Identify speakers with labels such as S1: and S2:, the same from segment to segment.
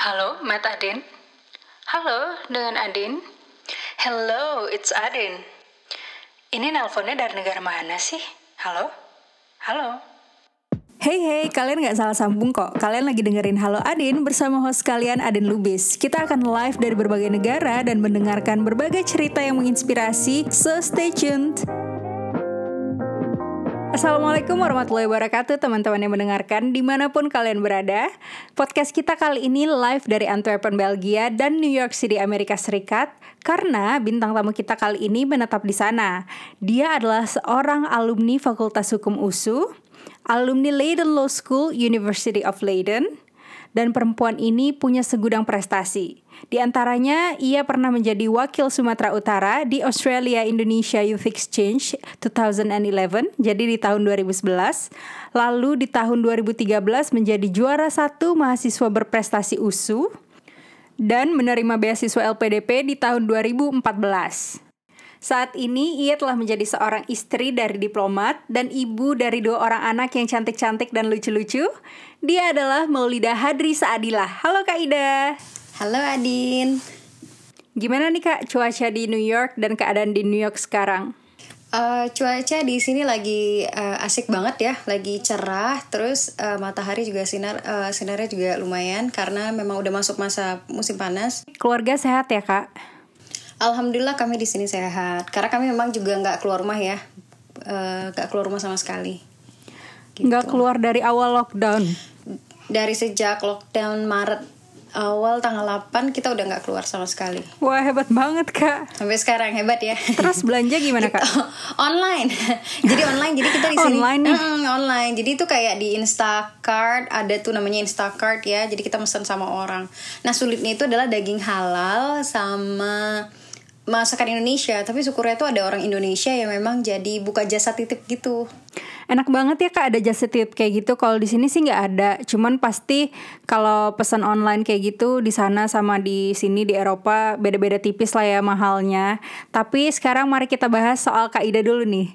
S1: Halo, Matt Adin. Halo, dengan Adin. Hello, it's Adin. Ini nelponnya dari negara mana sih? Halo? Halo?
S2: Hey hey, kalian nggak salah sambung kok. Kalian lagi dengerin Halo Adin bersama host kalian Adin Lubis. Kita akan live dari berbagai negara dan mendengarkan berbagai cerita yang menginspirasi. So stay tuned. Assalamualaikum warahmatullahi wabarakatuh teman-teman yang mendengarkan di mana pun kalian berada. Podcast kita kali ini live dari Antwerpen, Belgia dan New York City, Amerika Serikat Karena bintang tamu kita kali ini menetap di sana. Dia adalah seorang alumni Fakultas Hukum USU Alumni Leiden Law School, University of Leiden dan perempuan ini punya segudang prestasi. Di antaranya, ia pernah menjadi wakil Sumatera Utara di Australia Indonesia Youth Exchange 2011, jadi di tahun 2011. Lalu di tahun 2013 menjadi juara satu mahasiswa berprestasi USU dan menerima beasiswa LPDP di tahun 2014. Saat ini ia telah menjadi seorang istri dari diplomat dan ibu dari dua orang anak yang cantik-cantik dan lucu-lucu. Dia adalah Maulida Hadri Saadilah. Halo Kak Ida.
S3: Halo Adin.
S2: Gimana nih Kak cuaca di New York dan keadaan di New York sekarang?
S3: Uh, cuaca di sini lagi uh, asik banget ya, lagi cerah. Terus uh, matahari juga sinar, uh, sinarnya juga lumayan karena memang udah masuk masa musim panas.
S2: Keluarga sehat ya Kak?
S3: Alhamdulillah kami di sini sehat. Karena kami memang juga nggak keluar rumah ya, nggak uh, keluar rumah sama sekali.
S2: Nggak gitu. keluar dari awal lockdown.
S3: Dari sejak lockdown Maret awal tanggal 8 kita udah nggak keluar sama sekali.
S2: Wah hebat banget kak.
S3: Sampai sekarang hebat ya.
S2: Terus belanja gimana kak?
S3: online. jadi online. Jadi kita di sini
S2: online. Nih.
S3: Mm, online. Jadi itu kayak di Instacart ada tuh namanya Instacart ya. Jadi kita pesan sama orang. Nah sulitnya itu adalah daging halal sama masakan Indonesia tapi syukurnya tuh ada orang Indonesia yang memang jadi buka jasa titip gitu.
S2: Enak banget ya kak ada jasa titip kayak gitu. Kalau di sini sih nggak ada. Cuman pasti kalau pesan online kayak gitu di sana sama di sini di Eropa beda-beda tipis lah ya mahalnya. Tapi sekarang mari kita bahas soal kak Ida dulu nih.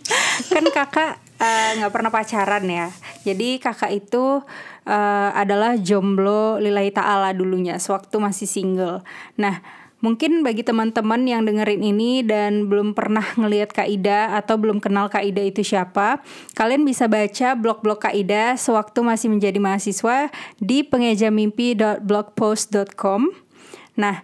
S2: Kan kakak eh, nggak uh, pernah pacaran ya. Jadi kakak itu uh, adalah jomblo lillahi ta'ala dulunya sewaktu masih single. Nah Mungkin bagi teman-teman yang dengerin ini dan belum pernah ngelihat Kak Ida atau belum kenal Kak Ida itu siapa, kalian bisa baca blog-blog Kak Ida sewaktu masih menjadi mahasiswa di pengejamimpi.blogpost.com. Nah,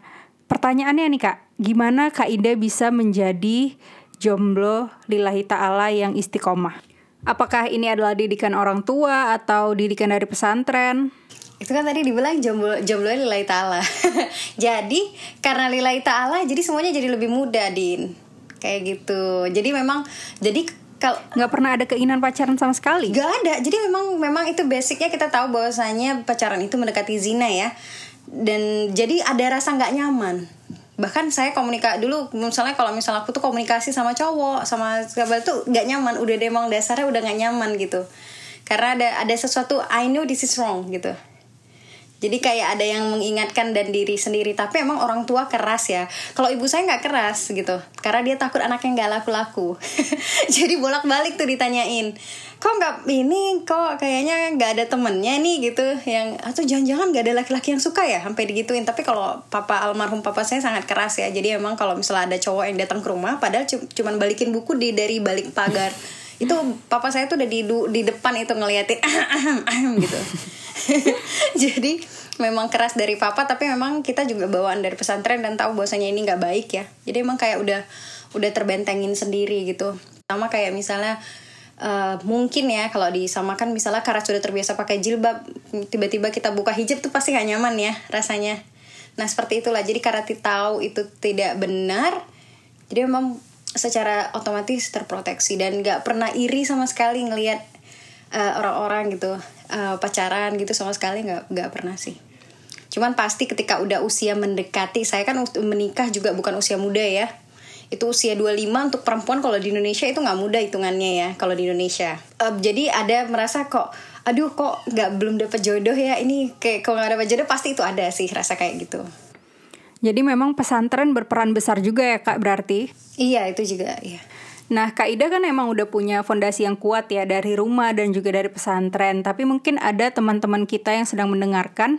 S2: pertanyaannya nih Kak, gimana Kak Ida bisa menjadi jomblo lillahi ta'ala yang istiqomah? Apakah ini adalah didikan orang tua atau didikan dari pesantren?
S3: Itu kan tadi dibilang jomblo jomblo lillahi ta'ala. Jadi karena lillahi ta'ala jadi semuanya jadi lebih mudah din. Kayak gitu. Jadi memang jadi
S2: kalau nggak pernah ada keinginan pacaran sama sekali?
S3: Nggak ada. Jadi memang memang itu basicnya kita tahu bahwasanya pacaran itu mendekati zina ya. Dan jadi ada rasa nggak nyaman. Bahkan saya komunikasi dulu misalnya kalau misalnya aku tuh komunikasi sama cowok sama sahabat tuh nggak nyaman. Udah deh emang dasarnya udah nggak nyaman gitu. Karena ada ada sesuatu I know this is wrong gitu jadi kayak ada yang mengingatkan dan diri sendiri. Tapi emang orang tua keras ya. Kalau ibu saya nggak keras gitu. Karena dia takut anaknya nggak laku-laku. Jadi bolak-balik tuh ditanyain. Kok nggak ini? Kok kayaknya nggak ada temennya nih gitu. Yang atau jangan-jangan nggak ada laki-laki yang suka ya? Sampai digituin. Tapi kalau papa almarhum papa saya sangat keras ya. Jadi emang kalau misalnya ada cowok yang datang ke rumah padahal cuman balikin buku di dari balik pagar itu papa saya tuh udah di di depan itu ngeliatin gitu. Jadi memang keras dari papa tapi memang kita juga bawaan dari pesantren dan tahu bahwasanya ini nggak baik ya. Jadi emang kayak udah udah terbentengin sendiri gitu. Sama kayak misalnya Uh, mungkin ya kalau disamakan misalnya karena sudah terbiasa pakai jilbab tiba-tiba kita buka hijab tuh pasti gak nyaman ya rasanya. Nah seperti itulah. Jadi karena tahu itu tidak benar jadi memang secara otomatis terproteksi dan gak pernah iri sama sekali ngelihat uh, orang-orang gitu uh, pacaran gitu sama sekali nggak nggak pernah sih. Cuman pasti ketika udah usia mendekati saya kan menikah juga bukan usia muda ya. Itu usia 25 untuk perempuan kalau di Indonesia itu nggak muda hitungannya ya kalau di Indonesia. Uh, jadi ada merasa kok aduh kok nggak belum dapet jodoh ya ini kayak kalau nggak dapet jodoh pasti itu ada sih rasa kayak gitu
S2: jadi memang pesantren berperan besar juga ya kak berarti
S3: iya itu juga iya
S2: Nah, Kak Ida kan emang udah punya fondasi yang kuat ya dari rumah dan juga dari pesantren. Tapi mungkin ada teman-teman kita yang sedang mendengarkan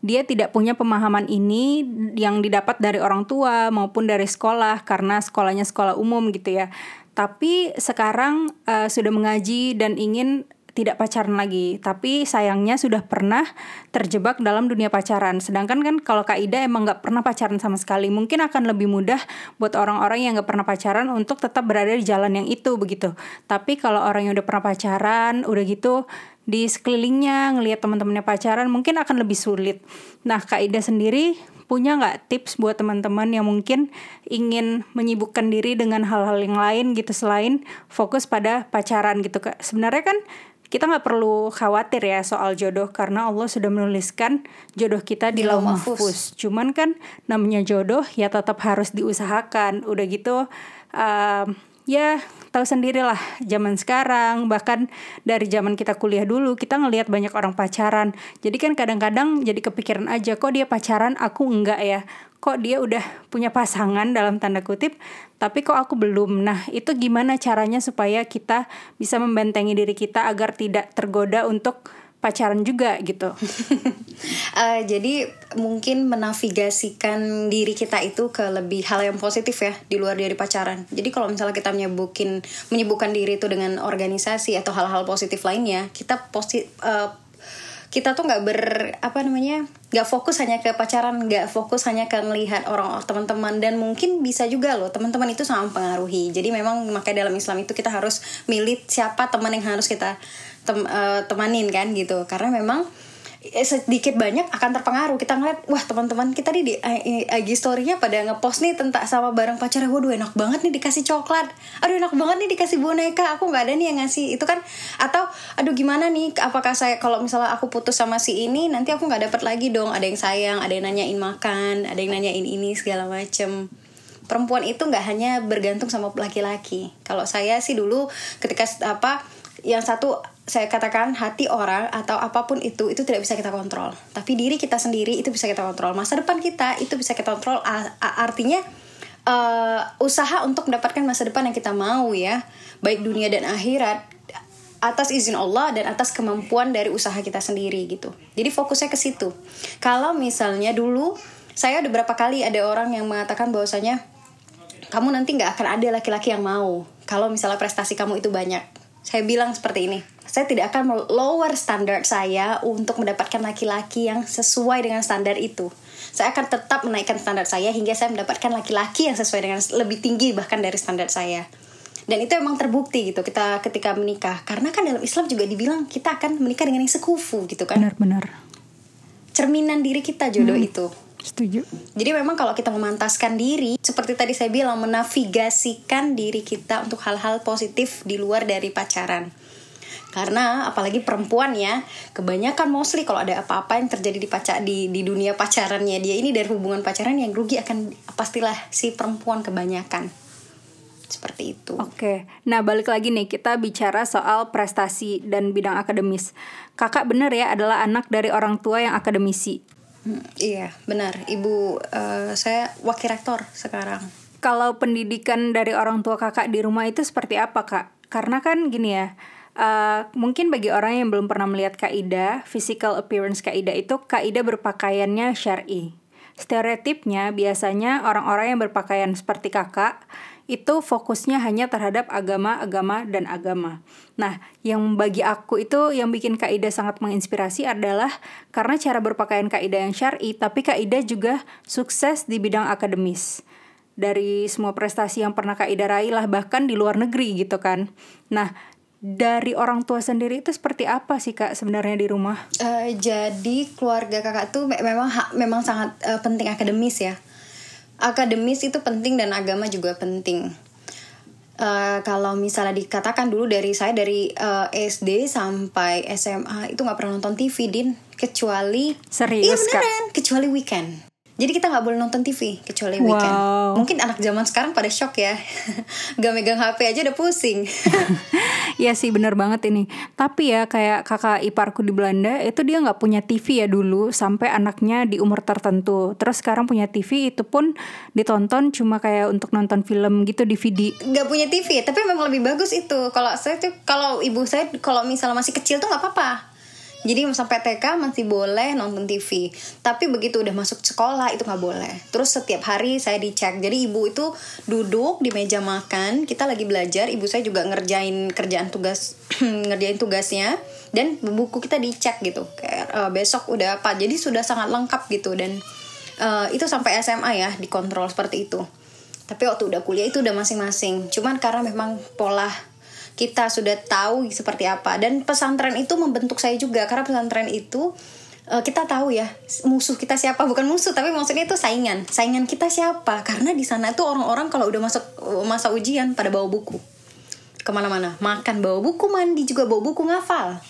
S2: dia tidak punya pemahaman ini yang didapat dari orang tua maupun dari sekolah karena sekolahnya sekolah umum gitu ya. Tapi sekarang uh, sudah mengaji dan ingin tidak pacaran lagi, tapi sayangnya sudah pernah terjebak dalam dunia pacaran. Sedangkan kan kalau Kak Ida emang nggak pernah pacaran sama sekali, mungkin akan lebih mudah buat orang-orang yang nggak pernah pacaran untuk tetap berada di jalan yang itu begitu. Tapi kalau orang yang udah pernah pacaran, udah gitu di sekelilingnya ngelihat teman-temannya pacaran mungkin akan lebih sulit. Nah, Kak Ida sendiri punya nggak tips buat teman-teman yang mungkin ingin menyibukkan diri dengan hal-hal yang lain gitu selain fokus pada pacaran gitu kak sebenarnya kan kita nggak perlu khawatir ya soal jodoh karena Allah sudah menuliskan jodoh kita di lauh mahfuz. Cuman kan namanya jodoh ya tetap harus diusahakan. Udah gitu um, ya tahu sendirilah zaman sekarang. Bahkan dari zaman kita kuliah dulu kita ngelihat banyak orang pacaran. Jadi kan kadang-kadang jadi kepikiran aja kok dia pacaran aku enggak ya? Kok dia udah punya pasangan dalam tanda kutip tapi kok aku belum nah itu gimana caranya supaya kita bisa membentengi diri kita agar tidak tergoda untuk pacaran juga gitu.
S3: uh, jadi mungkin menavigasikan diri kita itu ke lebih hal yang positif ya di luar dari pacaran. Jadi kalau misalnya kita menyebukin menyibukkan diri itu dengan organisasi atau hal-hal positif lainnya, kita positif uh, kita tuh nggak ber apa namanya nggak fokus hanya ke pacaran nggak fokus hanya ke melihat orang teman-teman. Dan mungkin bisa juga loh teman-teman itu sangat mempengaruhi. Jadi memang makanya dalam Islam itu kita harus milih siapa teman yang harus kita tem uh, temanin kan gitu. Karena memang sedikit banyak akan terpengaruh. Kita ngeliat wah teman-teman kita nih di IG storynya pada ngepost nih tentang sama barang pacarnya. Waduh enak banget nih dikasih coklat. Aduh enak banget nih dikasih boneka. Aku nggak ada nih yang ngasih itu kan. Atau aduh gimana nih? Apakah saya kalau misalnya aku putus sama si ini nanti aku nggak dapat lagi dong. Ada yang sayang ada yang nanyain makan ada yang nanyain ini segala macem. Perempuan itu nggak hanya bergantung sama laki-laki. Kalau saya sih dulu ketika apa yang satu saya katakan hati orang atau apa pun itu itu tidak bisa kita kontrol. Tapi diri kita sendiri itu bisa kita kontrol. Masa depan kita itu bisa kita kontrol artinya uh, usaha untuk mendapatkan masa depan yang kita mau ya. Baik dunia dan akhirat atas izin Allah dan atas kemampuan dari usaha kita sendiri gitu. Jadi fokusnya ke situ. Kalau misalnya dulu saya udah berapa kali ada orang yang mengatakan bahwasanya kamu nanti nggak akan ada laki-laki yang mau. Kalau misalnya prestasi kamu itu banyak saya bilang seperti ini saya tidak akan lower standar saya untuk mendapatkan laki-laki yang sesuai dengan standar itu. Saya akan tetap menaikkan standar saya hingga saya mendapatkan laki-laki yang sesuai dengan lebih tinggi bahkan dari standar saya. Dan itu emang terbukti gitu kita ketika menikah. Karena kan dalam Islam juga dibilang kita akan menikah dengan yang sekufu gitu kan.
S2: Benar-benar
S3: cerminan diri kita jodoh hmm. itu
S2: Setuju.
S3: Jadi memang kalau kita memantaskan diri, seperti tadi saya bilang, menavigasikan diri kita untuk hal-hal positif di luar dari pacaran. Karena apalagi perempuan ya, kebanyakan mostly kalau ada apa-apa yang terjadi di pacar di di dunia pacarannya dia ini dari hubungan pacaran yang rugi akan pastilah si perempuan kebanyakan. Seperti itu.
S2: Oke. Nah, balik lagi nih kita bicara soal prestasi dan bidang akademis. Kakak bener ya adalah anak dari orang tua yang akademisi
S3: iya, benar. Ibu uh, saya wakil rektor sekarang.
S2: Kalau pendidikan dari orang tua kakak di rumah itu seperti apa, Kak? Karena kan gini ya, uh, mungkin bagi orang yang belum pernah melihat Kak Ida, physical appearance Kak Ida itu Kak Ida berpakaiannya syar'i. Stereotipnya biasanya orang-orang yang berpakaian seperti kakak itu fokusnya hanya terhadap agama, agama, dan agama. Nah, yang bagi aku itu yang bikin Kak Ida sangat menginspirasi adalah karena cara berpakaian Kak Ida yang syari, tapi Kak Ida juga sukses di bidang akademis. Dari semua prestasi yang pernah Kak Ida raih lah, bahkan di luar negeri gitu kan. Nah, dari orang tua sendiri itu seperti apa sih kak sebenarnya di rumah?
S3: Uh, jadi keluarga kakak tuh memang memang sangat uh, penting akademis ya akademis itu penting dan agama juga penting. Uh, kalau misalnya dikatakan dulu dari saya dari uh, eh, SD sampai SMA itu nggak pernah nonton TV din kecuali
S2: serius
S3: iya beneran kak? kecuali weekend jadi kita nggak boleh nonton TV kecuali weekend. Wow. Mungkin anak zaman sekarang pada shock ya, gak megang HP aja udah pusing.
S2: Iya sih bener banget ini. Tapi ya kayak kakak iparku di Belanda itu dia nggak punya TV ya dulu sampai anaknya di umur tertentu. Terus sekarang punya TV itu pun ditonton cuma kayak untuk nonton film gitu DVD.
S3: Gak punya TV, tapi memang lebih bagus itu. Kalau saya tuh kalau ibu saya kalau misalnya masih kecil tuh nggak apa-apa Jadi sampai TK masih boleh nonton TV. Tapi begitu udah masuk sekolah itu nggak boleh. Terus setiap hari saya dicek. Jadi ibu itu duduk di meja makan, kita lagi belajar, ibu saya juga ngerjain kerjaan tugas ngerjain tugasnya dan buku kita dicek gitu. Kayak uh, besok udah apa. Jadi sudah sangat lengkap gitu dan uh, itu sampai SMA ya dikontrol seperti itu. Tapi waktu udah kuliah itu udah masing-masing. Cuman karena memang pola kita sudah tahu seperti apa. Dan pesantren itu membentuk saya juga karena pesantren itu uh, kita tahu ya musuh kita siapa. Bukan musuh tapi maksudnya itu saingan. Saingan kita siapa? Karena di sana itu orang-orang kalau udah masuk masa ujian pada bawa buku. Ke mana-mana. Makan bawa buku mandi juga bawa buku ngafal.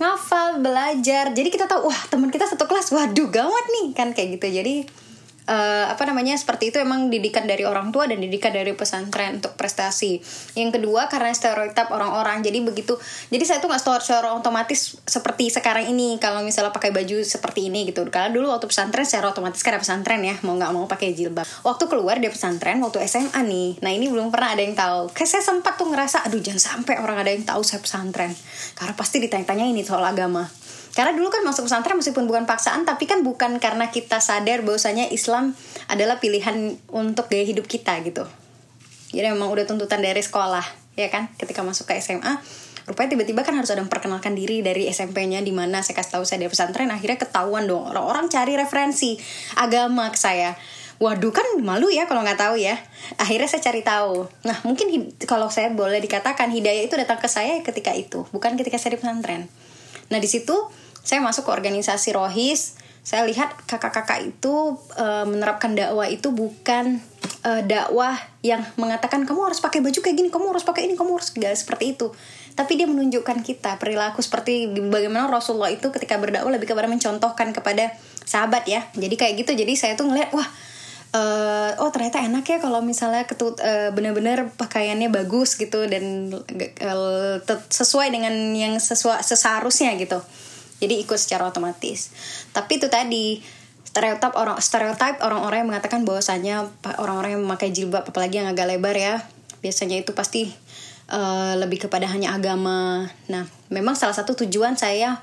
S3: Ngafal belajar. Jadi kita tahu wah teman kita satu kelas. Waduh gawat nih. Kan kayak gitu. Jadi uh, apa namanya seperti itu emang didikan dari orang tua dan didikan dari pesantren untuk prestasi. Yang kedua karena stereotip orang-orang jadi begitu. Jadi saya tuh nggak secara otomatis seperti sekarang ini kalau misalnya pakai baju seperti ini gitu. Karena dulu waktu pesantren secara otomatis karena pesantren ya mau nggak mau pakai jilbab. Waktu keluar dari pesantren waktu SMA nih. Nah ini belum pernah ada yang tahu. Kayak saya sempat tuh ngerasa aduh jangan sampai orang ada yang tahu saya pesantren. Karena pasti ditanya-tanya ini soal agama karena dulu kan masuk pesantren meskipun bukan paksaan tapi kan bukan karena kita sadar bahwasanya Islam adalah pilihan untuk gaya hidup kita gitu jadi memang udah tuntutan dari sekolah ya kan ketika masuk ke SMA rupanya tiba-tiba kan harus ada memperkenalkan diri dari SMP-nya di mana saya kasih tahu saya dari pesantren akhirnya ketahuan dong orang-orang cari referensi agama ke saya Waduh kan malu ya kalau nggak tahu ya. Akhirnya saya cari tahu. Nah mungkin kalau saya boleh dikatakan hidayah itu datang ke saya ketika itu, bukan ketika saya di pesantren. Nah di situ saya masuk ke organisasi rohis. Saya lihat kakak-kakak itu e, menerapkan dakwah itu bukan e, dakwah yang mengatakan kamu harus pakai baju kayak gini kamu harus pakai ini kamu harus gak seperti itu. Tapi dia menunjukkan kita perilaku seperti bagaimana Rasulullah itu ketika berdakwah lebih kepada mencontohkan kepada sahabat ya. Jadi kayak gitu. Jadi saya tuh ngeliat wah uh, oh ternyata enak ya kalau misalnya ketut uh, benar-benar pakaiannya bagus gitu dan uh, sesuai dengan yang sesuai seharusnya gitu jadi ikut secara otomatis. Tapi itu tadi stereotip orang stereotip orang-orang yang mengatakan bahwasanya orang-orang yang memakai jilbab apalagi yang agak lebar ya biasanya itu pasti uh, lebih kepada hanya agama. Nah memang salah satu tujuan saya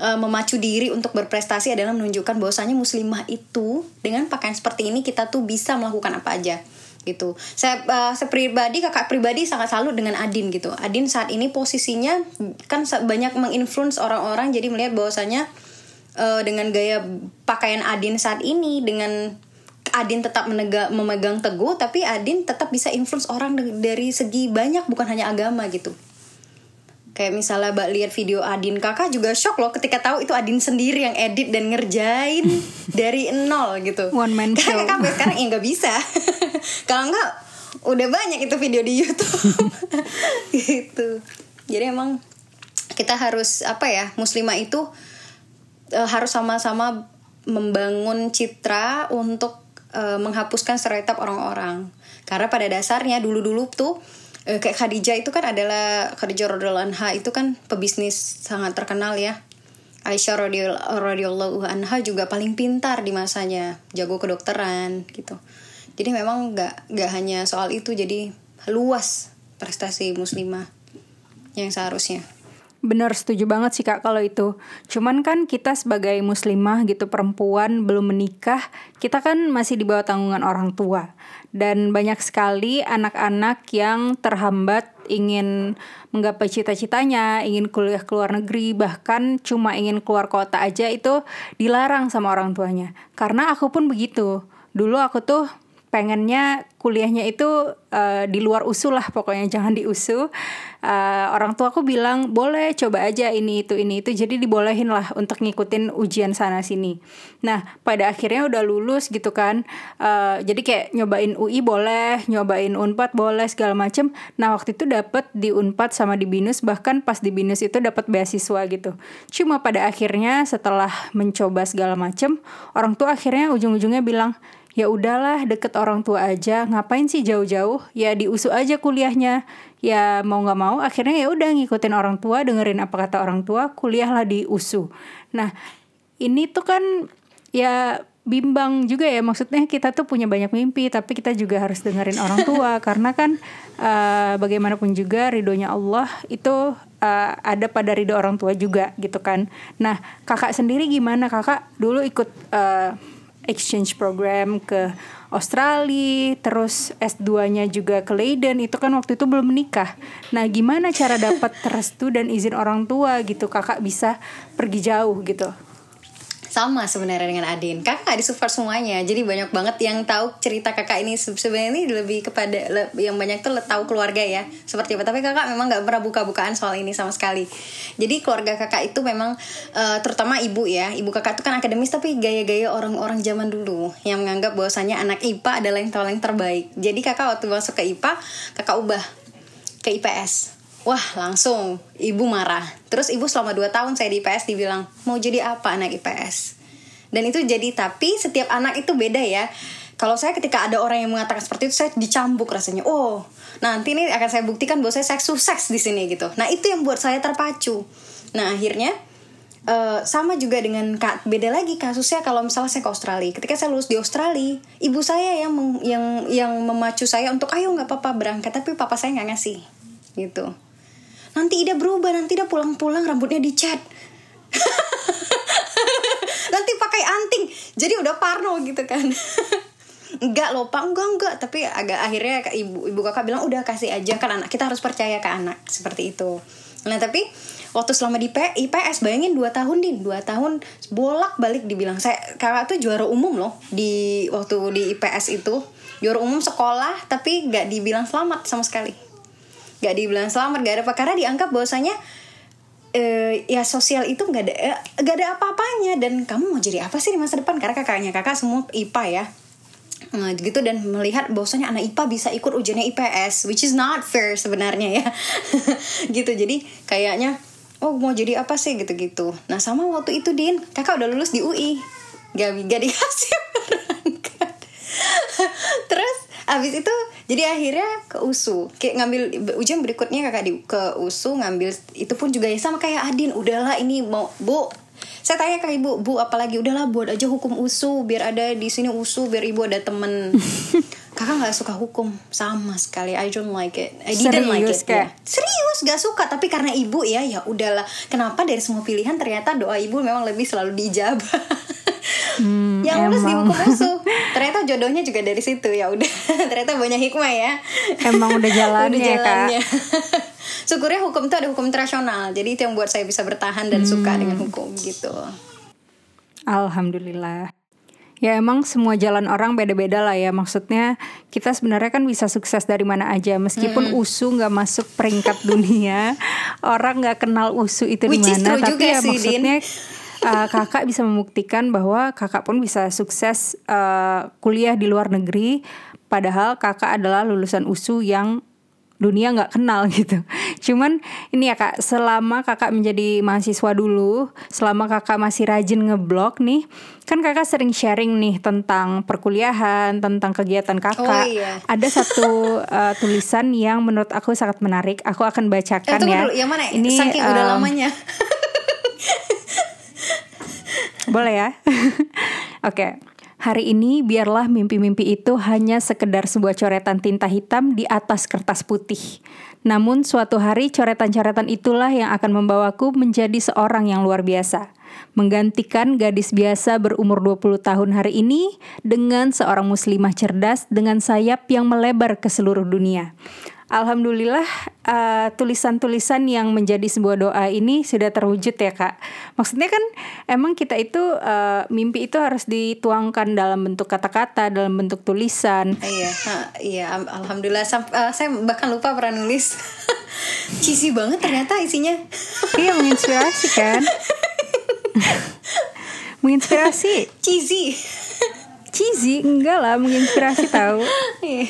S3: uh, memacu diri untuk berprestasi adalah menunjukkan bahwasanya muslimah itu dengan pakaian seperti ini kita tuh bisa melakukan apa aja gitu. Saya uh, saya pribadi kakak pribadi sangat salut dengan Adin gitu. Adin saat ini posisinya kan banyak menginfluence orang-orang jadi melihat bahwasanya uh, dengan gaya pakaian Adin saat ini dengan Adin tetap menegak, memegang teguh tapi Adin tetap bisa influence orang dari segi banyak bukan hanya agama gitu kayak misalnya mbak lihat video Adin kakak juga shock loh ketika tahu itu Adin sendiri yang edit dan ngerjain dari nol gitu.
S2: One man show.
S3: karena kakak sekarang ya nggak bisa. Kalau nggak udah banyak itu video di YouTube. Gitu. Jadi emang kita harus apa ya muslimah itu uh, harus sama-sama membangun citra untuk uh, menghapuskan stereotip orang-orang. Karena pada dasarnya dulu-dulu tuh uh, kayak Khadijah itu kan adalah Khadijah radhiyallahu anha itu kan pebisnis sangat terkenal ya. Aisyah radhiyallahu anha juga paling pintar di masanya, jago kedokteran gitu. Jadi memang nggak nggak hanya soal itu, jadi luas prestasi muslimah yang seharusnya.
S2: Bener setuju banget sih kak kalau itu. Cuman kan kita sebagai muslimah gitu perempuan belum menikah, kita kan masih di bawah tanggungan orang tua. Dan banyak sekali anak-anak yang terhambat ingin menggapai cita-citanya, ingin kuliah ke luar negeri, bahkan cuma ingin keluar kota aja itu dilarang sama orang tuanya. Karena aku pun begitu. Dulu aku tuh pengennya kuliahnya itu uh, di luar usul lah pokoknya jangan di usul uh, orang tua aku bilang boleh coba aja ini itu ini itu. Jadi dibolehin lah untuk ngikutin ujian sana sini. Nah pada akhirnya udah lulus gitu kan uh, jadi kayak nyobain UI boleh nyobain unpad boleh segala macem. Nah waktu itu dapat di unpad sama di binus bahkan pas di binus itu dapat beasiswa gitu. Cuma pada akhirnya setelah mencoba segala macem orang tua akhirnya ujung-ujungnya bilang ya udahlah deket orang tua aja. Ngapain sih jauh-jauh? Ya diusu aja kuliahnya. Ya mau nggak mau akhirnya ya udah ngikutin orang tua dengerin apa kata orang tua kuliahlah di USU nah ini tuh kan ya bimbang juga ya. Maksudnya kita tuh punya banyak mimpi tapi kita juga harus dengerin orang tua. Karena kan uh, bagaimanapun juga ridhonya Allah itu uh, ada pada ridho orang tua juga gitu kan. Nah kakak sendiri gimana? Kakak dulu ikut uh, exchange program ke Australia, terus S2-nya juga ke Leiden, itu kan waktu itu belum menikah. Nah, gimana cara dapat restu dan izin orang tua gitu, kakak bisa pergi jauh gitu?
S3: Sama sebenarnya dengan Adin. Kakak gak disupport semuanya. Jadi banyak banget yang tahu cerita kakak ini. Sebenarnya ini lebih kepada yang banyak tuh tahu keluarga ya. Seperti apa. Tapi kakak memang nggak pernah buka-bukaan soal ini sama sekali. Jadi keluarga kakak itu memang uh, terutama ibu ya. Ibu kakak tuh kan akademis tapi gaya-gaya orang-orang zaman dulu. Yang menganggap bahwasanya anak IPA adalah yang paling terbaik. Jadi kakak waktu masuk ke IPA kakak ubah ke IPS Wah langsung ibu marah. Terus ibu selama 2 tahun saya di IPS dibilang Mau jadi apa anak IPS Dan itu jadi tapi setiap anak itu beda ya. Kalau saya ketika ada orang yang mengatakan seperti itu Saya dicambuk rasanya. Oh nanti ini akan saya buktikan bahwa saya seks sukses di sini gitu. Nah itu yang buat saya terpacu. Nah akhirnya Uh, sama juga dengan kak beda lagi kasusnya kalau misalnya saya ke Australia. Ketika saya lulus di Australia ibu saya yang yang yang memacu saya untuk ayo nggak apa-apa berangkat. Tapi papa saya nggak ngasih gitu nanti Ida berubah nanti Ida pulang-pulang rambutnya dicat. Nanti pakai anting. Jadi udah parno gitu kan. Enggak loh pak enggak enggak. Tapi agak akhirnya ibu ibu kakak bilang udah kasih aja kan anak. Kita harus percaya ke anak. Seperti itu. Nah tapi waktu selama di IPS bayangin 2 tahun din. 2 tahun bolak balik dibilang. Saya kakak tuh juara umum loh di waktu di IPS itu. Juara umum sekolah tapi nggak dibilang selamat sama sekali gak dibilang selamat gak ada apa. Karena dianggap bahwasanya uh, ya sosial itu gak ada uh, gak ada apa-apanya. Dan kamu mau jadi apa sih di masa depan? Karena kakaknya kakak semua IPA ya. Nah, gitu. Dan melihat bahwasanya anak IPA bisa ikut ujiannya IPS which is not fair sebenarnya ya. Gitu. Jadi kayaknya oh mau jadi apa sih? Gitu-gitu. Nah sama waktu itu Din kakak udah lulus di UI gak, gak dikasih berangkat terus abis itu jadi akhirnya ke USU kayak ngambil ujian berikutnya kakak di ke USU ngambil itu pun juga ya sama kayak Adin. Udahlah ini mau bu. Saya tanya ke ibu bu apalagi? Udahlah buat aja hukum USU biar ada di sini USU biar ibu ada temen. Kakak nggak suka hukum? Sama sekali. I don't like it. I didn't serius, like it. ya. serius gak suka. Tapi karena ibu ya ya udahlah. Kenapa dari semua pilihan ternyata doa ibu memang lebih selalu dijabah hmm, yang lulus di hukum USU ternyata jodohnya juga dari situ ya udah. Ternyata banyak hikmah ya.
S2: Emang udah jalannya, udah jalannya. kak.
S3: syukurnya hukum itu ada hukum internasional jadi itu yang buat saya bisa bertahan dan hmm. suka dengan hukum gitu.
S2: Alhamdulillah. Ya emang semua jalan orang beda-beda lah ya. Maksudnya kita sebenarnya kan bisa sukses dari mana aja. Meskipun hmm. USU nggak masuk peringkat dunia Orang nggak kenal USU itu di mana Tapi ya sih, maksudnya uh, kakak bisa membuktikan bahwa kakak pun bisa sukses uh, kuliah di luar negeri padahal kakak adalah lulusan USU yang dunia nggak kenal gitu. Cuman ini ya kak, selama kakak menjadi mahasiswa dulu, selama kakak masih rajin ngeblog nih, kan kakak sering sharing nih tentang perkuliahan, tentang kegiatan kakak. Oh, iya. Ada satu uh, tulisan yang menurut aku sangat menarik. Aku akan bacakan eh, ya.
S3: Dulu, yang mana? Ini saking um, udah lamanya.
S2: Boleh ya? Oke. Okay. Hari ini biarlah mimpi-mimpi itu hanya sekedar sebuah coretan tinta hitam di atas kertas putih. Namun suatu hari coretan-coretan itulah yang akan membawaku menjadi seorang yang luar biasa. Menggantikan gadis biasa berumur 20 tahun hari ini dengan seorang muslimah cerdas dengan sayap yang melebar ke seluruh dunia. Alhamdulillah tulisan tulisan-tulisan yang menjadi sebuah doa ini sudah terwujud ya kak. Maksudnya kan emang kita itu uh, mimpi itu harus dituangkan dalam bentuk kata-kata, dalam bentuk tulisan.
S3: Iya, ha, iya. Alhamdulillah. Sam uh, saya bahkan lupa pernah nulis. Cheesy banget ternyata isinya.
S2: iya menginspirasi kan. menginspirasi.
S3: Cheesy
S2: cheesy enggak lah menginspirasi tahu iya.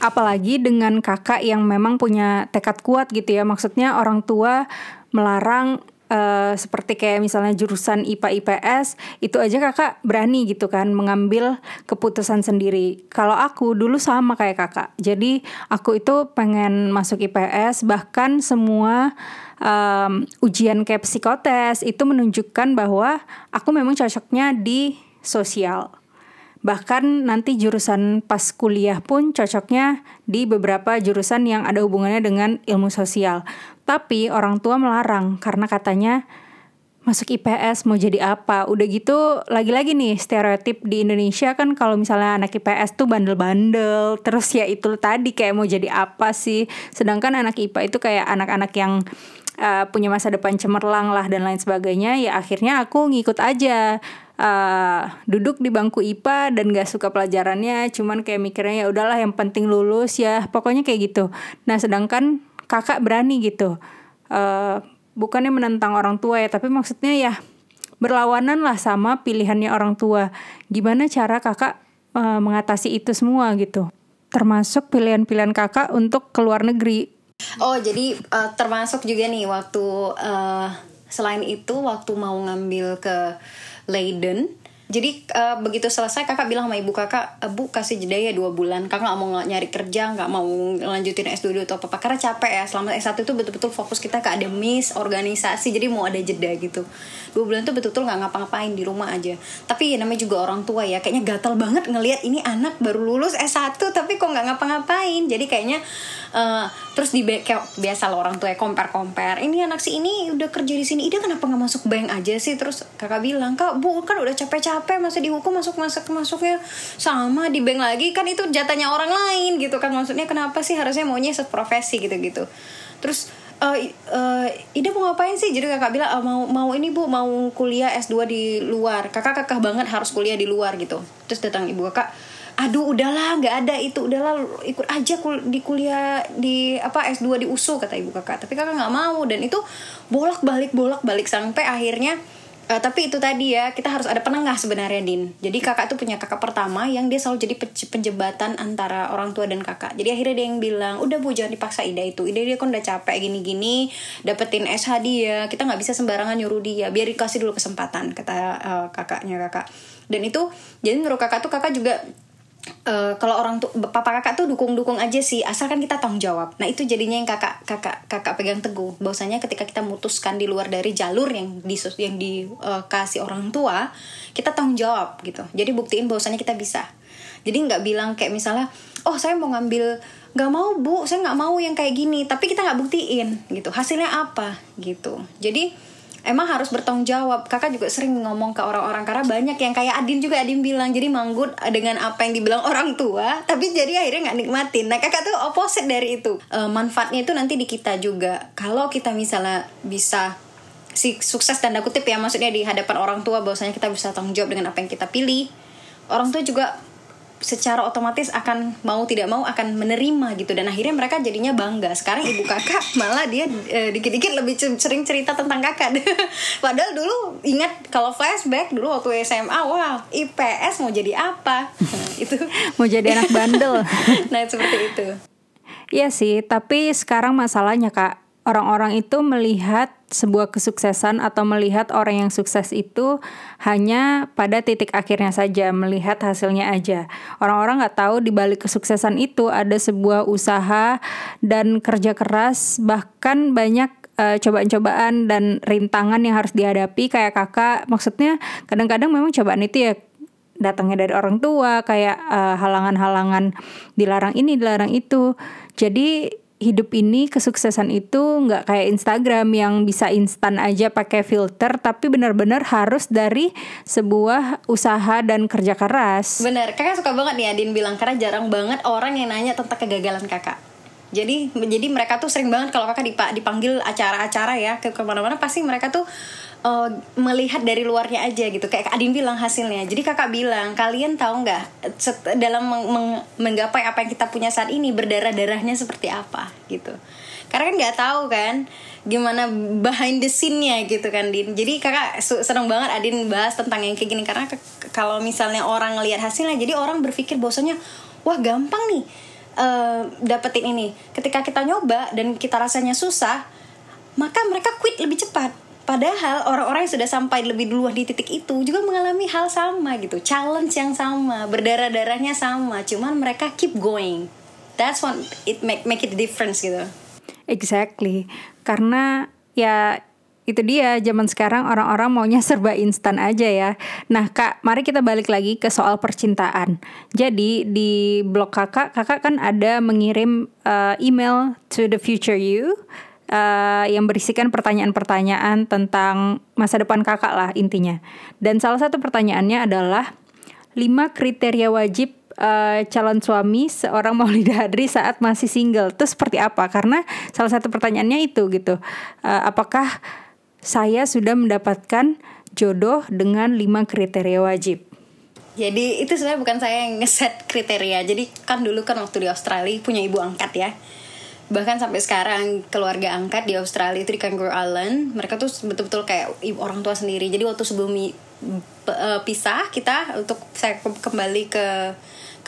S2: apalagi dengan kakak yang memang punya tekad kuat gitu ya maksudnya orang tua melarang Uh, seperti kayak misalnya jurusan IPA IPS itu aja kakak berani gitu kan mengambil keputusan sendiri. Kalau aku dulu sama kayak kakak, jadi aku itu pengen masuk IPS bahkan semua um, ujian kayak psikotes itu menunjukkan bahwa aku memang cocoknya di sosial. Bahkan nanti jurusan pas kuliah pun cocoknya di beberapa jurusan yang ada hubungannya dengan ilmu sosial. Tapi orang tua melarang karena katanya masuk IPS mau jadi apa? Udah gitu lagi-lagi nih stereotip di Indonesia kan kalau misalnya anak IPS tuh bandel-bandel, terus ya itu tadi kayak mau jadi apa sih? Sedangkan anak IPA itu kayak anak-anak yang uh, punya masa depan cemerlang lah dan lain sebagainya. Ya akhirnya aku ngikut aja uh, duduk di bangku IPA dan gak suka pelajarannya cuman kayak mikirnya ya udahlah yang penting lulus ya. Pokoknya kayak gitu. Nah sedangkan kakak berani gitu. Uh, bukannya menentang orang tua ya tapi maksudnya ya berlawanan lah sama pilihannya orang tua. Gimana cara kakak uh, mengatasi itu semua gitu? Termasuk pilihan-pilihan kakak untuk keluar negeri.
S3: Oh jadi uh, termasuk juga nih waktu uh, selain itu waktu mau ngambil ke Leiden jadi uh, begitu selesai kakak bilang sama ibu kakak eh, bu kasih jeda ya dua bulan. Kakak nggak mau nyari kerja nggak mau lanjutin S2 atau apa apa. Karena capek ya selama S1 itu betul-betul fokus kita ke akademis organisasi jadi mau ada jeda gitu. Dua bulan tuh betul-betul nggak ngapa-ngapain di rumah aja. Tapi ya namanya juga orang tua ya kayaknya gatal banget ngelihat ini anak baru lulus S1 tapi kok nggak ngapa-ngapain. Jadi kayaknya uh, terus di kayak biasa lo orang tua ya compare compare ini anak si ini udah kerja di sini ide kenapa nggak masuk bank aja sih? Terus kakak bilang kak bu kan udah capek-capek capek masih dihukum masuk masuk masuknya sama di bank lagi kan itu jatahnya orang lain gitu kan. Maksudnya kenapa sih harusnya maunya seprofesi gitu gitu terus uh, uh, Ida mau ngapain sih? Jadi kakak bilang uh, mau mau ini bu mau kuliah S2 di luar. Kakak kakak banget harus kuliah di luar gitu. Terus datang ibu kakak aduh udahlah nggak ada itu. Udahlah ikut aja kul di kuliah di apa S2 di USU kata ibu kakak. Tapi kakak nggak mau dan itu bolak balik bolak balik sampai akhirnya Uh, tapi itu tadi ya kita harus ada penengah sebenarnya Din. Jadi kakak tuh punya kakak pertama yang dia selalu jadi penjebatan antara orang tua dan kakak. Jadi akhirnya dia yang bilang udah bu jangan dipaksa Ida itu. Ida dia kan udah capek gini-gini dapetin SH dia. Kita nggak bisa sembarangan nyuruh dia. Biar dikasih dulu kesempatan kata uh, kakaknya kakak. Dan itu jadi menurut kakak tuh kakak juga Uh, kalau orang tuh papa kakak tuh dukung-dukung aja sih asalkan kita tanggung jawab. Nah itu jadinya yang kakak kakak kakak pegang teguh. Bahwasanya ketika kita memutuskan di luar dari jalur yang di yang dikasih uh, orang tua kita tanggung jawab gitu. Jadi buktiin bahwasanya kita bisa. Jadi nggak bilang kayak misalnya oh saya mau ngambil nggak mau bu. Saya nggak mau yang kayak gini. Tapi kita nggak buktiin gitu. Hasilnya apa gitu. Jadi emang harus bertanggung jawab. Kakak juga sering ngomong ke orang-orang karena banyak yang kayak Adin juga Adin bilang jadi manggut dengan apa yang dibilang orang tua tapi jadi akhirnya nggak nikmatin. Nah kakak tuh opposite dari itu. E, manfaatnya itu nanti di kita juga. Kalau kita misalnya bisa si sukses tanda kutip ya maksudnya di hadapan orang tua bahwasanya kita bisa tanggung jawab dengan apa yang kita pilih. Orang tua juga secara otomatis akan mau tidak mau akan menerima gitu. Dan akhirnya mereka jadinya bangga. Sekarang ibu kakak malah dia e, dikit-dikit lebih sering cerita tentang kakak. Padahal dulu ingat kalau flashback dulu waktu SMA wah IPS mau jadi apa? Nah, itu.
S2: Mau jadi anak bandel.
S3: Nah seperti itu.
S2: Iya sih, tapi sekarang masalahnya kak, orang-orang itu melihat sebuah kesuksesan atau melihat orang yang sukses itu hanya pada titik akhirnya saja, melihat hasilnya aja. Orang-orang nggak tahu di balik kesuksesan itu ada sebuah usaha dan kerja keras, bahkan banyak uh, cobaan-cobaan dan rintangan yang harus dihadapi kayak kakak. Maksudnya kadang-kadang memang cobaan itu ya datangnya dari orang tua, kayak uh, halangan-halangan dilarang ini, dilarang itu. Jadi hidup ini kesuksesan itu nggak kayak Instagram yang bisa instan aja pakai filter tapi benar-benar harus dari sebuah usaha dan kerja keras.
S3: Bener, kakak suka banget nih Adin bilang karena jarang banget orang yang nanya tentang kegagalan kakak. Jadi jadi mereka tuh sering banget kalau kakak dipanggil acara-acara ya ke ke mana-mana pasti mereka tuh uh, melihat dari luarnya aja gitu. Kayak Adin bilang hasilnya. Jadi kakak bilang kalian tahu nggak dalam meng meng menggapai apa yang kita punya saat ini berdarah darahnya seperti apa? Gitu. Karena kan nggak tahu kan gimana behind the scene-nya gitu kan Din. Jadi kakak seneng banget Adin bahas tentang yang kayak gini. Karena kalau misalnya orang ngelihat hasilnya jadi orang berpikir bahwasanya wah gampang nih uh, dapetin ini ketika kita nyoba dan kita rasanya susah maka mereka quit lebih cepat Padahal orang-orang yang sudah sampai lebih duluan di titik itu juga mengalami hal sama gitu, challenge yang sama, berdarah-darahnya sama, cuman mereka keep going. That's what it make make it difference gitu.
S2: Exactly. Karena ya itu dia zaman sekarang orang-orang maunya serba instan aja ya. Nah kak, mari kita balik lagi ke soal percintaan. Jadi di blog kakak, kakak kan ada mengirim uh, email to the future you uh, yang berisikan pertanyaan-pertanyaan tentang masa depan kakak lah intinya. Dan salah satu pertanyaannya adalah lima kriteria wajib uh, calon suami seorang Maulida Hadri saat masih single itu seperti apa? Karena salah satu pertanyaannya itu gitu, uh, apakah saya sudah mendapatkan jodoh dengan lima kriteria wajib?
S3: Jadi itu sebenarnya bukan saya yang ngeset kriteria. Jadi kan dulu kan waktu di Australia punya ibu angkat ya. Bahkan sampai sekarang keluarga angkat di Australia itu di Kangaroo Island, mereka tuh betul-betul kayak orang tua sendiri. Jadi waktu sebelum uh, pisah kita untuk saya kembali ke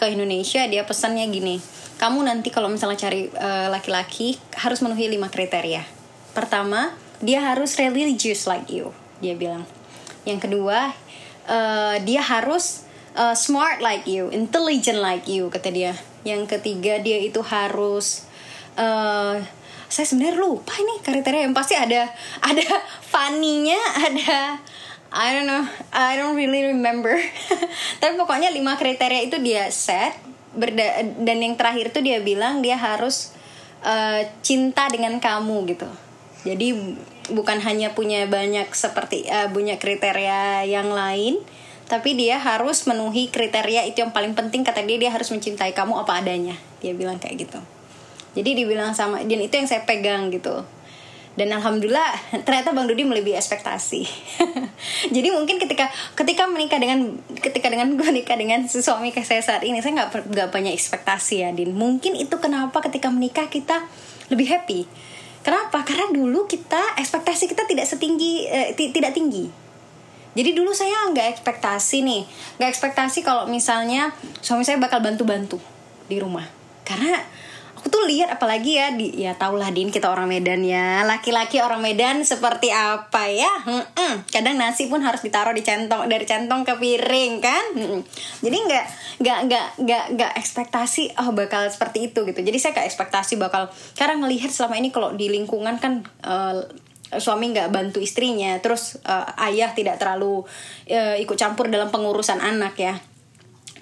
S3: ke Indonesia dia pesannya gini kamu nanti kalau misalnya cari eh, laki-laki uh, harus memenuhi lima kriteria pertama dia harus religious like you dia bilang yang kedua uh, dia harus uh, smart like you intelligent like you kata dia yang ketiga dia itu harus uh, saya sebenarnya lupa ini kriteria yang pasti ada ada funny-nya ada I don't know, I don't really remember. Tapi pokoknya lima kriteria itu dia set berda dan yang terakhir itu dia bilang dia harus uh, cinta dengan kamu gitu. Jadi bukan hanya punya banyak seperti uh, punya kriteria yang lain, tapi dia harus memenuhi kriteria itu yang paling penting. Kata dia dia harus mencintai kamu apa adanya. Dia bilang kayak gitu. Jadi dibilang sama dan itu yang saya pegang gitu. Dan alhamdulillah ternyata bang Dudi melebihi ekspektasi. Jadi mungkin ketika ketika menikah dengan ketika dengan gue nikah dengan suami saya saat ini saya nggak nggak banyak ekspektasi ya din. Mungkin itu kenapa ketika menikah kita lebih happy kenapa? Karena dulu kita ekspektasi kita tidak setinggi eh, tidak tinggi. Jadi dulu saya nggak ekspektasi nih. Nggak ekspektasi kalau misalnya suami saya bakal bantu-bantu di rumah. Karena aku tuh lihat apalagi ya di ya tahulah din kita orang Medan ya. Laki-laki orang Medan seperti apa ya? Hmm-mm. kadang nasi pun harus ditaruh di centong dari centong ke piring kan? Hmm-mm. jadi nggak nggak nggak nggak nggak ekspektasi oh bakal seperti itu gitu. Jadi saya nggak ekspektasi bakal karena melihat selama ini kalau di lingkungan kan uh, suami nggak bantu istrinya terus uh, ayah tidak terlalu uh, ikut campur dalam pengurusan anak ya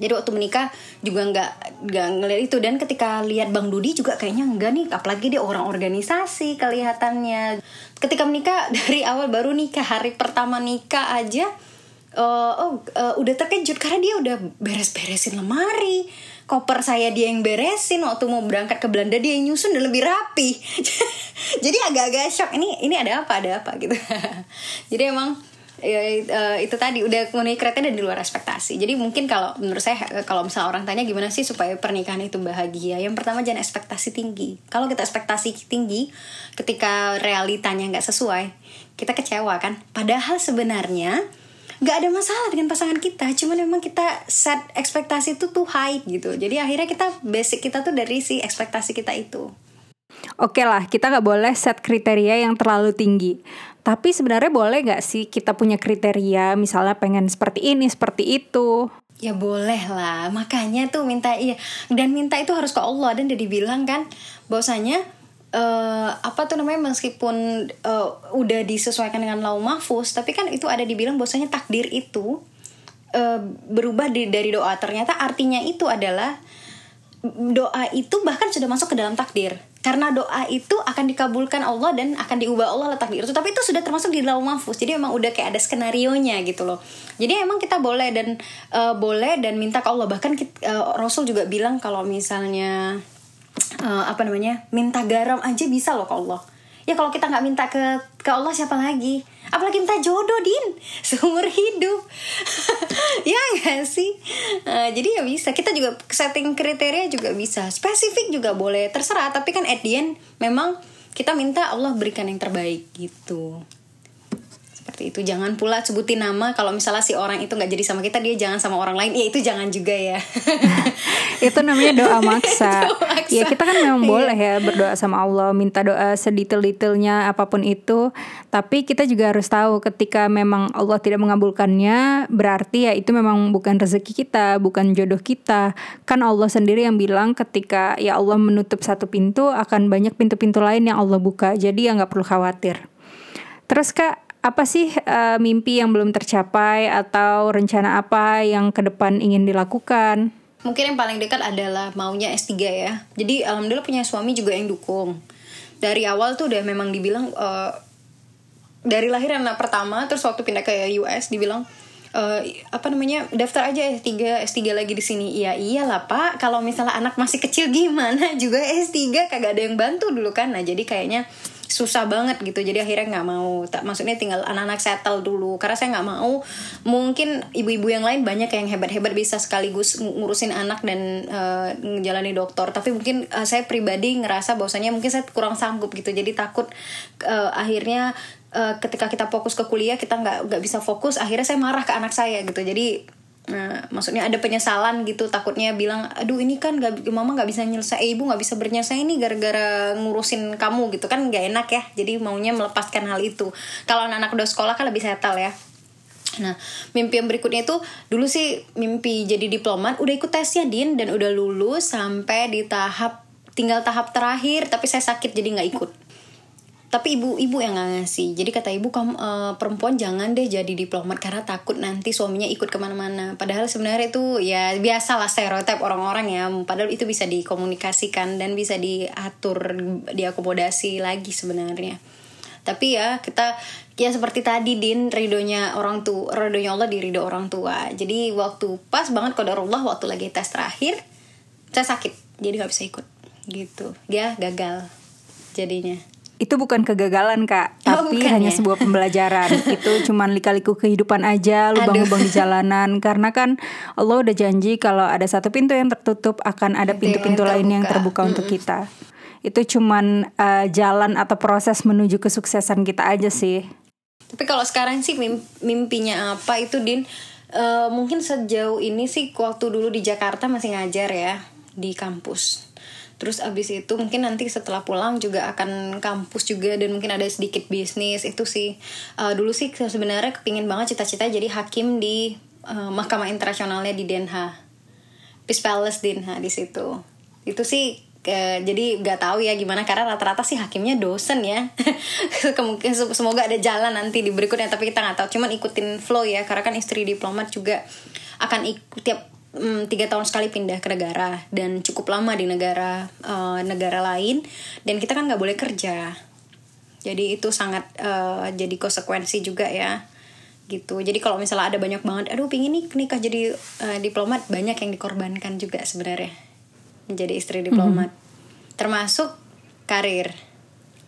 S3: jadi waktu menikah juga nggak nggak ngeliat itu. Dan ketika lihat bang Dudi juga kayaknya enggak nih. Apalagi dia orang organisasi kelihatannya. Ketika menikah dari awal baru nikah. Hari pertama nikah aja uh, oh uh, udah terkejut. Karena dia udah beres-beresin lemari. Koper saya dia yang beresin. Waktu mau berangkat ke Belanda dia yang nyusun dan lebih rapi. Jadi agak-agak shock. Ini ini ada apa? Ada apa? Gitu. Jadi emang ya, uh, itu tadi udah memenuhi kriteria dan di luar ekspektasi. Jadi mungkin kalau menurut saya kalau misalnya orang tanya gimana sih supaya pernikahan itu bahagia yang pertama jangan ekspektasi tinggi. Kalau kita ekspektasi tinggi ketika realitanya nggak sesuai kita kecewa kan? Padahal sebenarnya nggak ada masalah dengan pasangan kita cuman memang kita set ekspektasi itu tuh high gitu. Jadi akhirnya kita basic kita tuh dari si ekspektasi kita itu.
S2: Oke lah, kita nggak boleh set kriteria yang terlalu tinggi. Tapi sebenarnya boleh nggak sih kita punya kriteria, misalnya pengen seperti ini, seperti itu?
S3: Ya boleh lah, makanya tuh minta iya dan minta itu harus ke Allah dan dia dibilang kan bahwasanya uh, apa tuh namanya meskipun uh, udah disesuaikan dengan lau mahfuz, tapi kan itu ada dibilang bahwasanya takdir itu uh, berubah di, dari doa. Ternyata artinya itu adalah doa itu bahkan sudah masuk ke dalam takdir karena doa itu akan dikabulkan Allah dan akan diubah Allah letak di itu. Tapi itu sudah termasuk di dalam mahfuz. Jadi emang udah kayak ada skenario nya gitu loh. Jadi emang kita boleh dan uh, boleh dan minta ke Allah. Bahkan kita, uh, eh, Rasul juga bilang kalau misalnya uh, apa namanya minta garam aja bisa loh ke Allah ya kalau kita nggak minta ke ke Allah siapa lagi? Apalagi minta jodoh din. Seumur hidup. Ya gak sih? Uh, jadi ya bisa. Kita juga setting kriteria juga bisa. Spesifik juga boleh. Terserah. Tapi kan at the end memang kita minta Allah berikan yang terbaik gitu seperti itu. Jangan pula sebutin nama kalau misalnya si orang itu nggak jadi sama kita dia jangan sama orang lain. Ya itu jangan juga ya.
S2: Itu namanya doa maksa. doa maksa. Ya kita kan memang iya. boleh ya berdoa sama Allah minta doa sedetail-detailnya apa pun itu. Tapi kita juga harus tahu ketika memang Allah tidak mengabulkannya berarti ya itu memang bukan rezeki kita bukan jodoh kita. Kan Allah sendiri yang bilang ketika ya Allah menutup satu pintu akan banyak pintu-pintu lain yang Allah buka. Jadi ya nggak perlu khawatir. Terus Kak, apa sih uh, mimpi yang belum tercapai atau rencana apa yang ke depan ingin dilakukan?
S3: Mungkin yang paling dekat adalah maunya S3 ya. Jadi alhamdulillah punya suami juga yang dukung. Dari awal tuh udah memang dibilang uh, dari lahir anak pertama terus waktu pindah ke US dibilang uh, apa namanya daftar aja S3 S3 lagi di sini iya iyalah pak kalau misalnya anak masih kecil gimana juga S3 kagak ada yang bantu dulu kan nah jadi kayaknya susah banget gitu. Jadi akhirnya nggak mau. Tak maksudnya tinggal anak-anak settle dulu. Karena saya nggak mau mungkin ibu-ibu yang lain banyak yang hebat-hebat bisa sekaligus ngurusin anak dan uh, ngejalani dokter. Tapi mungkin uh, saya pribadi ngerasa bahwasanya mungkin saya kurang sanggup gitu. Jadi takut uh, akhirnya uh, ketika kita fokus ke kuliah kita nggak nggak bisa fokus akhirnya saya marah ke anak saya gitu. Jadi Nah, maksudnya ada penyesalan gitu takutnya bilang aduh ini kan gak, mama nggak bisa nyelesai eh, ibu nggak bisa bernyelesai ini gara-gara ngurusin kamu gitu. Kan nggak enak ya jadi maunya melepaskan hal itu. Kalau anak-anak udah sekolah kan lebih settle ya. Nah, mimpi yang berikutnya itu dulu sih mimpi jadi diplomat, udah ikut tesnya Din dan udah lulus sampai di tahap tinggal tahap terakhir tapi saya sakit jadi nggak ikut tapi ibu-ibu yang nggak ngasih. Jadi kata ibu kamu uh, perempuan jangan deh jadi diplomat karena takut nanti suaminya ikut ke mana-mana. Padahal sebenarnya itu ya biasa lah stereotip orang-orang ya. Padahal itu bisa dikomunikasikan dan bisa diatur diakomodasi lagi sebenarnya. Tapi ya kita ya seperti tadi din ridonya orang tua ridonya Allah di ridho orang tua. Jadi waktu pas banget Allah waktu lagi tes terakhir saya sakit. Jadi nggak bisa ikut. Gitu. Dia gagal jadinya
S2: itu bukan kegagalan kak, oh, tapi hanya ya? sebuah pembelajaran. itu cuman lika-liku kehidupan aja, lubang-lubang di jalanan. Karena kan Allah udah janji kalau ada satu pintu yang tertutup akan ada pintu-pintu lain yang terbuka mm -hmm. untuk kita. Itu cuman uh, jalan atau proses menuju kesuksesan kita aja sih.
S3: Tapi kalau sekarang sih mimpinya apa itu Din? Uh, mungkin sejauh ini sih waktu dulu di Jakarta masih ngajar ya di kampus terus abis itu mungkin nanti setelah pulang juga akan kampus juga dan mungkin ada sedikit bisnis itu sih. Uh, dulu sih sebenarnya kepingin banget cita-cita jadi hakim di uh, mahkamah internasionalnya di Den Haag. Peace Palace Den di situ. Itu sih ke, jadi nggak tahu ya gimana karena rata-rata sih hakimnya dosen ya. Kemungkinan semoga ada jalan nanti di berikutnya tapi kita nggak tahu. Cuman ikutin flow ya karena kan istri diplomat juga akan ikut tiap tiga tahun sekali pindah ke negara dan cukup lama di negara uh, negara lain dan kita kan nggak boleh kerja jadi itu sangat uh, jadi konsekuensi juga ya gitu jadi kalau misalnya ada banyak banget aduh pingin nih nikah jadi uh, diplomat banyak yang dikorbankan juga sebenarnya menjadi istri diplomat mm -hmm. termasuk karir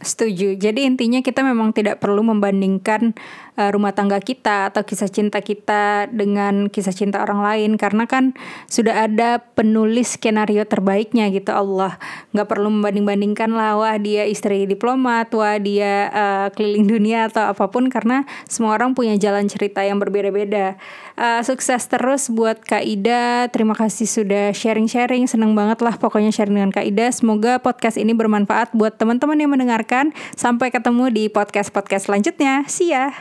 S2: Setuju. Jadi intinya kita memang tidak perlu membandingkan uh, rumah tangga kita atau kisah cinta kita dengan kisah cinta orang lain karena kan sudah ada penulis skenario terbaiknya gitu Allah. nggak perlu membanding-bandingkan lah wah dia istri diplomat, wah dia uh, keliling dunia atau apa pun karena semua orang punya jalan cerita yang berbeda-beda. Uh, sukses terus buat Kak Ida. Terima kasih sudah sharing-sharing. Seneng banget lah pokoknya sharing dengan Kak Ida. Semoga podcast ini bermanfaat buat teman-teman yang mendengarkan mendengarkan. Sampai ketemu di podcast-podcast selanjutnya. See ya.